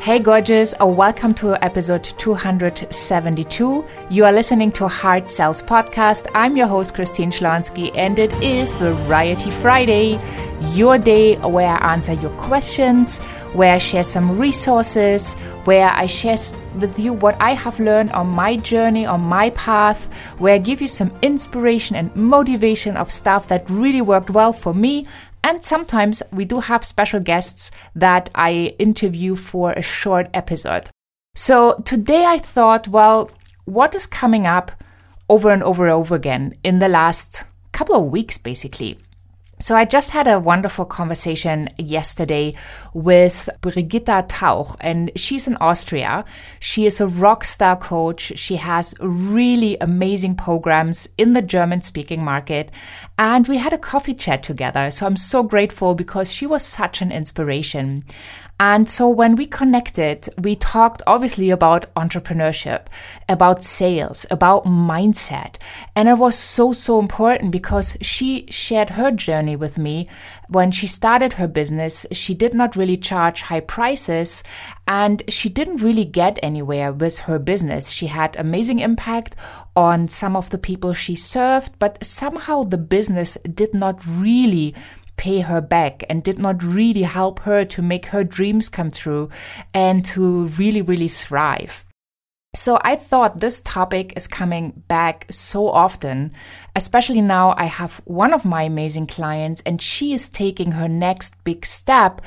Hey, gorgeous, or welcome to episode 272. You are listening to Heart Sells Podcast. I'm your host, Christine Schlonski, and it is Variety Friday, your day where I answer your questions, where I share some resources, where I share with you what I have learned on my journey, on my path, where I give you some inspiration and motivation of stuff that really worked well for me and sometimes we do have special guests that I interview for a short episode. So today I thought, well, what is coming up over and over and over again in the last couple of weeks, basically? So I just had a wonderful conversation yesterday with Brigitta Tauch and she's in Austria. She is a rock star coach. She has really amazing programs in the German speaking market and we had a coffee chat together. So I'm so grateful because she was such an inspiration. And so when we connected, we talked obviously about entrepreneurship, about sales, about mindset. And it was so, so important because she shared her journey with me. When she started her business, she did not really charge high prices and she didn't really get anywhere with her business. She had amazing impact on some of the people she served, but somehow the business did not really pay her back and did not really help her to make her dreams come true and to really, really thrive. So I thought this topic is coming back so often, especially now I have one of my amazing clients and she is taking her next big step.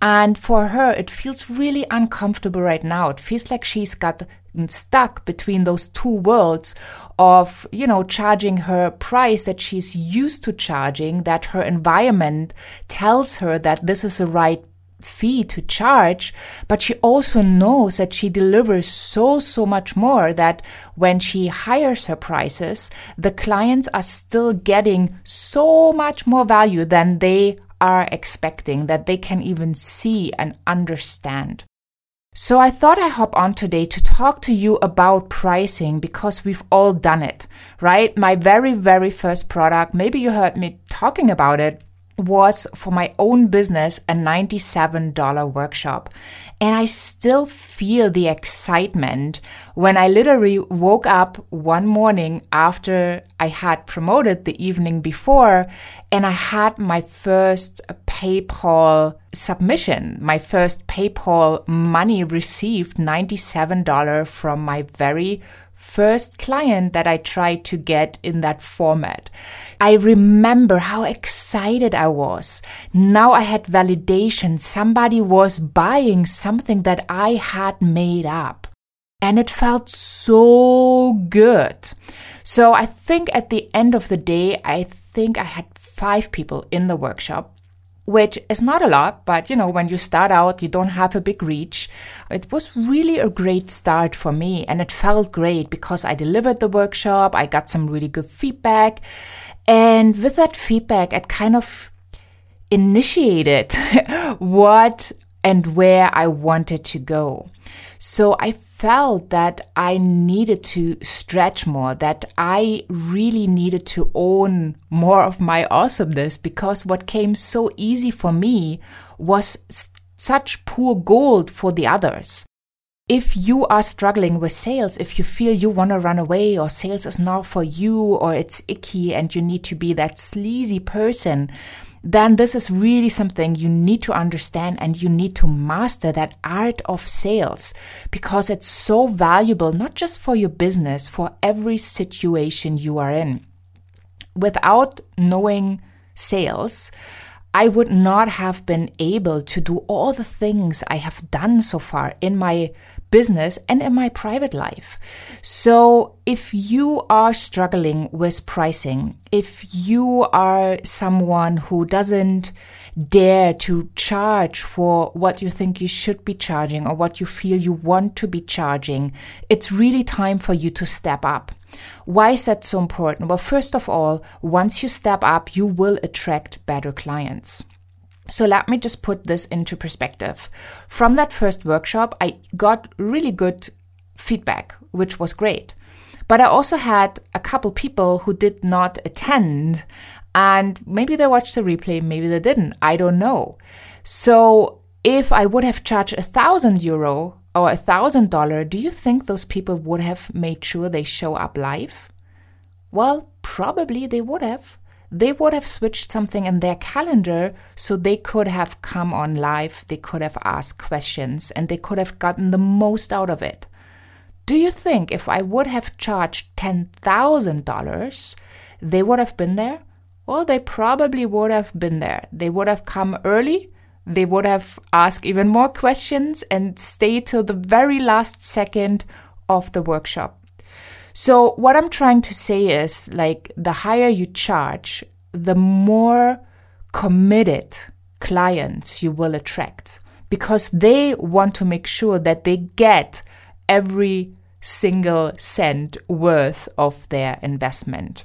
And for her, it feels really uncomfortable right now. It feels like she's got stuck between those two worlds of, you know, charging her price that she's used to charging, that her environment tells her that this is the right fee to charge, but she also knows that she delivers so, so much more that when she hires her prices, the clients are still getting so much more value than they are expecting, that they can even see and understand. So I thought I'd hop on today to talk to you about pricing because we've all done it, right? My very, very first product, maybe you heard me talking about it, was for my own business a $97 workshop. And I still feel the excitement when I literally woke up one morning after I had promoted the evening before and I had my first PayPal submission, my first PayPal money received $97 from my very first client that I tried to get in that format. I remember how excited I was. Now I had validation. Somebody was buying something that I had made up. And it felt so good. So I think at the end of the day, I think I had five people in the workshop which is not a lot, but you know, when you start out, you don't have a big reach. It was really a great start for me and it felt great because I delivered the workshop, I got some really good feedback. And with that feedback, it kind of initiated what and where I wanted to go. So I felt that I needed to stretch more, that I really needed to own more of my awesomeness because what came so easy for me was such poor gold for the others. If you are struggling with sales, if you feel you want to run away or sales is not for you or it's icky and you need to be that sleazy person, then this is really something you need to understand and you need to master that art of sales because it's so valuable, not just for your business, for every situation you are in. Without knowing sales, I would not have been able to do all the things I have done so far in my business and in my private life. So if you are struggling with pricing, if you are someone who doesn't dare to charge for what you think you should be charging or what you feel you want to be charging, it's really time for you to step up. Why is that so important? Well, first of all, once you step up, you will attract better clients. So let me just put this into perspective. From that first workshop, I got really good feedback, which was great. But I also had a couple people who did not attend and maybe they watched the replay, maybe they didn't. I don't know. So if I would have charged a thousand euro or a thousand dollar, do you think those people would have made sure they show up live? Well, probably they would have. They would have switched something in their calendar so they could have come on live, they could have asked questions, and they could have gotten the most out of it. Do you think if I would have charged $10,000, they would have been there? Well, they probably would have been there. They would have come early. They would have asked even more questions and stayed till the very last second of the workshop. So, what I'm trying to say is like the higher you charge, the more committed clients you will attract because they want to make sure that they get every single cent worth of their investment.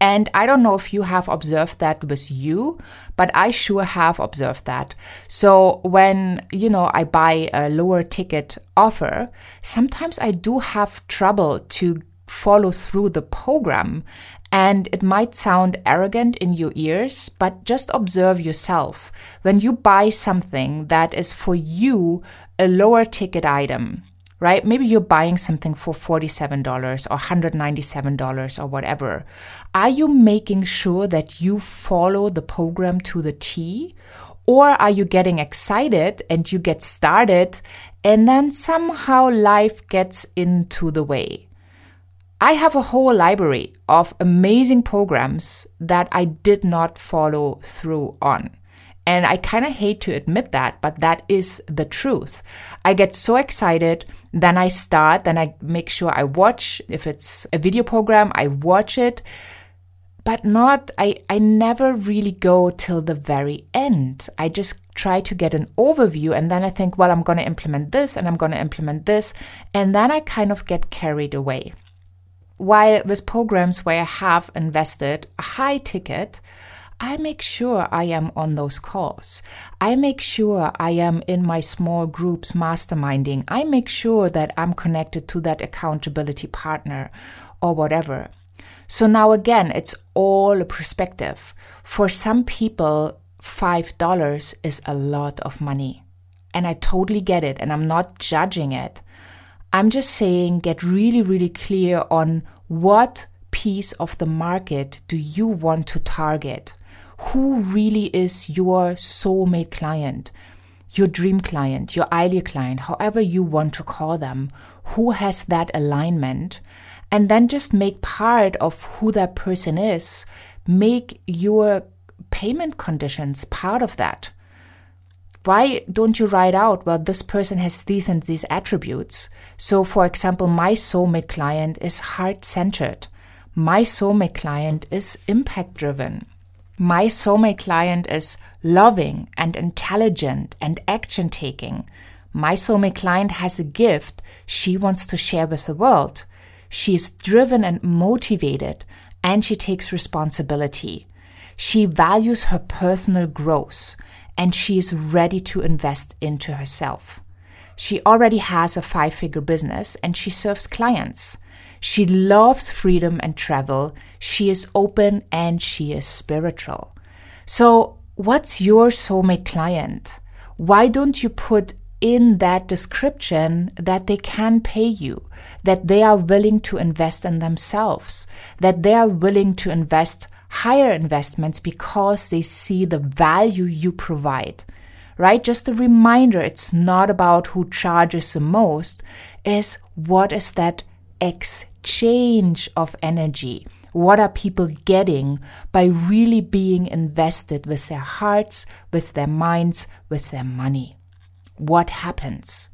And I don't know if you have observed that with you, but I sure have observed that. So when, you know, I buy a lower ticket offer, sometimes I do have trouble to follow through the program. And it might sound arrogant in your ears, but just observe yourself. When you buy something that is for you a lower ticket item, right? Maybe you're buying something for $47 or $197 or whatever. Are you making sure that you follow the program to the T? Or are you getting excited and you get started and then somehow life gets into the way? I have a whole library of amazing programs that I did not follow through on. And I kind of hate to admit that, but that is the truth. I get so excited, then I start, then I make sure I watch. If it's a video program, I watch it, but not, I, I never really go till the very end. I just try to get an overview and then I think, well, I'm going to implement this and I'm going to implement this. And then I kind of get carried away. While with programs where I have invested a high ticket, I make sure I am on those calls. I make sure I am in my small groups masterminding. I make sure that I'm connected to that accountability partner or whatever. So now again, it's all a perspective. For some people, $5 is a lot of money. And I totally get it, and I'm not judging it. I'm just saying get really, really clear on what piece of the market do you want to target? Who really is your soulmate client, your dream client, your ideal client, however you want to call them, who has that alignment, and then just make part of who that person is, make your payment conditions part of that. Why don't you write out, well, this person has these and these attributes? So, for example, my soulmate client is heart centered. My soulmate client is impact driven. My soulmate client is loving and intelligent and action taking. My soulmate client has a gift she wants to share with the world. She is driven and motivated and she takes responsibility. She values her personal growth and she is ready to invest into herself. She already has a five figure business and she serves clients. She loves freedom and travel. She is open and she is spiritual. So, what's your soulmate client? Why don't you put in that description that they can pay you, that they are willing to invest in themselves, that they are willing to invest higher investments because they see the value you provide? Right? Just a reminder it's not about who charges the most, is what is that exchange of energy. What are people getting by really being invested with their hearts, with their minds, with their money? What happens?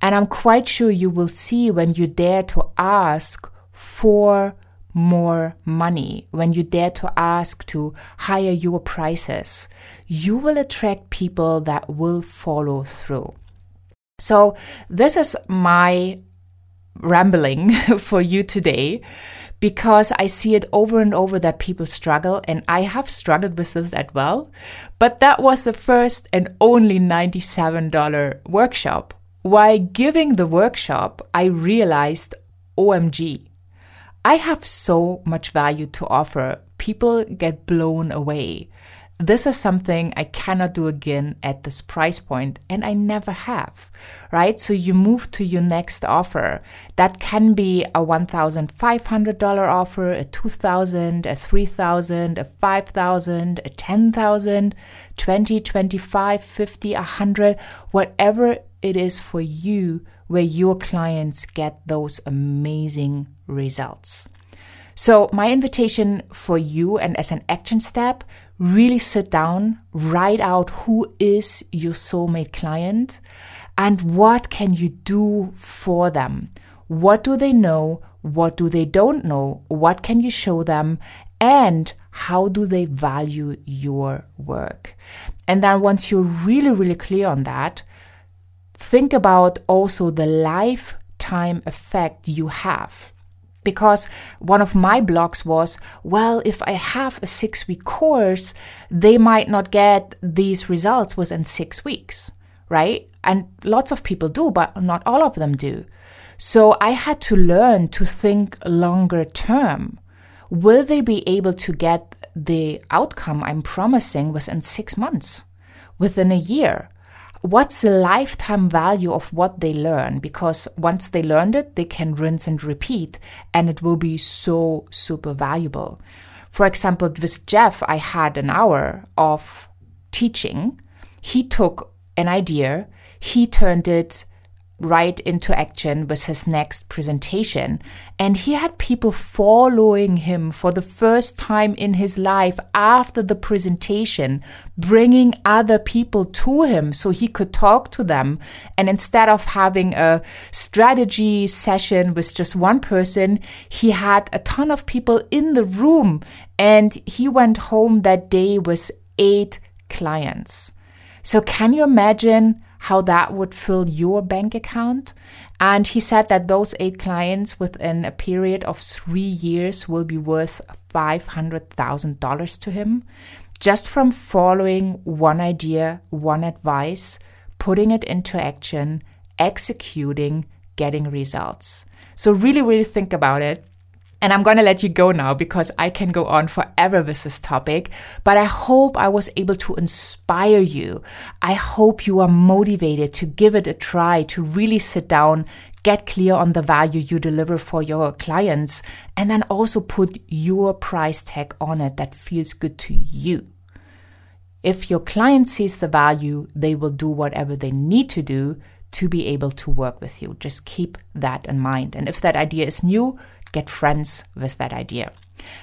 And I'm quite sure you will see when you dare to ask for more money, when you dare to ask to higher your prices, you will attract people that will follow through. So, this is my rambling for you today because I see it over and over that people struggle, and I have struggled with this as well. But that was the first and only $97 workshop. While giving the workshop, I realized OMG, I have so much value to offer. People get blown away. This is something I cannot do again at this price point, and I never have, right? So you move to your next offer. That can be a $1,500 offer, a 2,000, a 3,000, a 5,000, a $10,000, 20, 25, 50, 100, whatever it is for you where your clients get those amazing results. So, my invitation for you, and as an action step, really sit down, write out who is your soulmate client and what can you do for them. What do they know? What do they don't know? What can you show them? And how do they value your work? And then once you're really, really clear on that, think about also the lifetime effect you have because one of my blogs was, well, if I have a six week course, they might not get these results within six weeks, right? And lots of people do, but not all of them do. So I had to learn to think longer term. Will they be able to get the outcome I'm promising within six months, within a year? What's the lifetime value of what they learn? Because once they learned it, they can rinse and repeat, and it will be so super valuable. For example, with Jeff, I had an hour of teaching. He took an idea, he turned it right into action with his next presentation. And he had people following him for the first time in his life after the presentation, bringing other people to him so he could talk to them. And instead of having a strategy session with just one person, he had a ton of people in the room. And he went home that day with eight clients. So, can you imagine how that would fill your bank account. And he said that those eight clients within a period of three years will be worth $500,000 to him just from following one idea, one advice, putting it into action, executing, getting results. So, really, really think about it. And I'm going to let you go now because I can go on forever with this topic. But I hope I was able to inspire you. I hope you are motivated to give it a try, to really sit down, get clear on the value you deliver for your clients, and then also put your price tag on it that feels good to you. If your client sees the value, they will do whatever they need to do to be able to work with you. Just keep that in mind. And if that idea is new, get friends with that idea.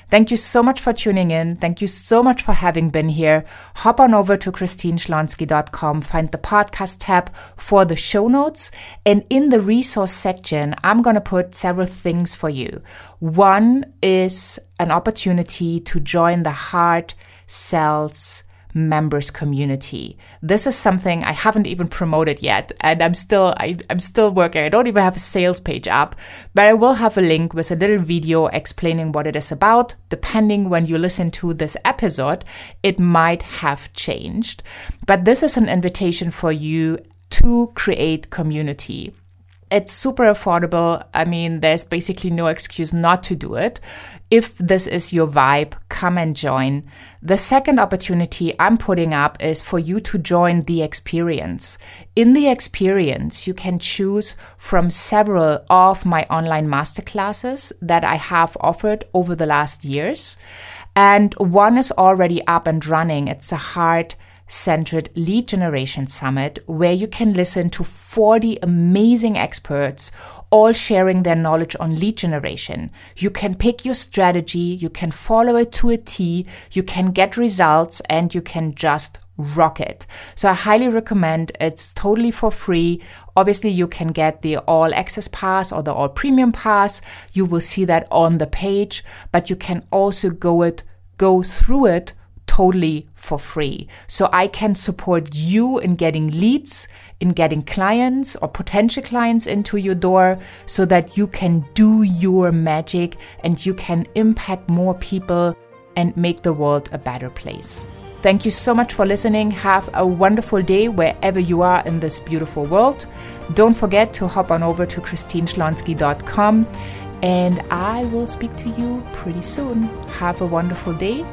Thank you so much for tuning in. Thank you so much for having been here. Hop on over to christineschlonski.com, find the podcast tab for the show notes. And in the resource section, I'm going to put several things for you. One is an opportunity to join the Heart Sells members community. This is something I haven't even promoted yet, and I'm still I, am still working. I don't even have a sales page up, but I will have a link with a little video explaining what it is about. Depending when you listen to this episode, it might have changed. But this is an invitation for you to create community. It's super affordable. I mean, there's basically no excuse not to do it. If this is your vibe, come and join. The second opportunity I'm putting up is for you to join the experience. In the experience, you can choose from several of my online masterclasses that I have offered over the last years. And one is already up and running. It's the Heart centered lead generation summit where you can listen to 40 amazing experts all sharing their knowledge on lead generation. You can pick your strategy, you can follow it to a T, you can get results, and you can just rock it. So I highly recommend it's totally for free. Obviously, you can get the all access pass or the all premium pass. You will see that on the page, but you can also go it go through it totally for free. So I can support you in getting leads, in getting clients or potential clients into your door so that you can do your magic and you can impact more people and make the world a better place. Thank you so much for listening. Have a wonderful day wherever you are in this beautiful world. Don't forget to hop on over to christineschlonski.com and I will speak to you pretty soon. Have a wonderful day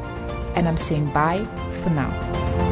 and I'm saying bye for now.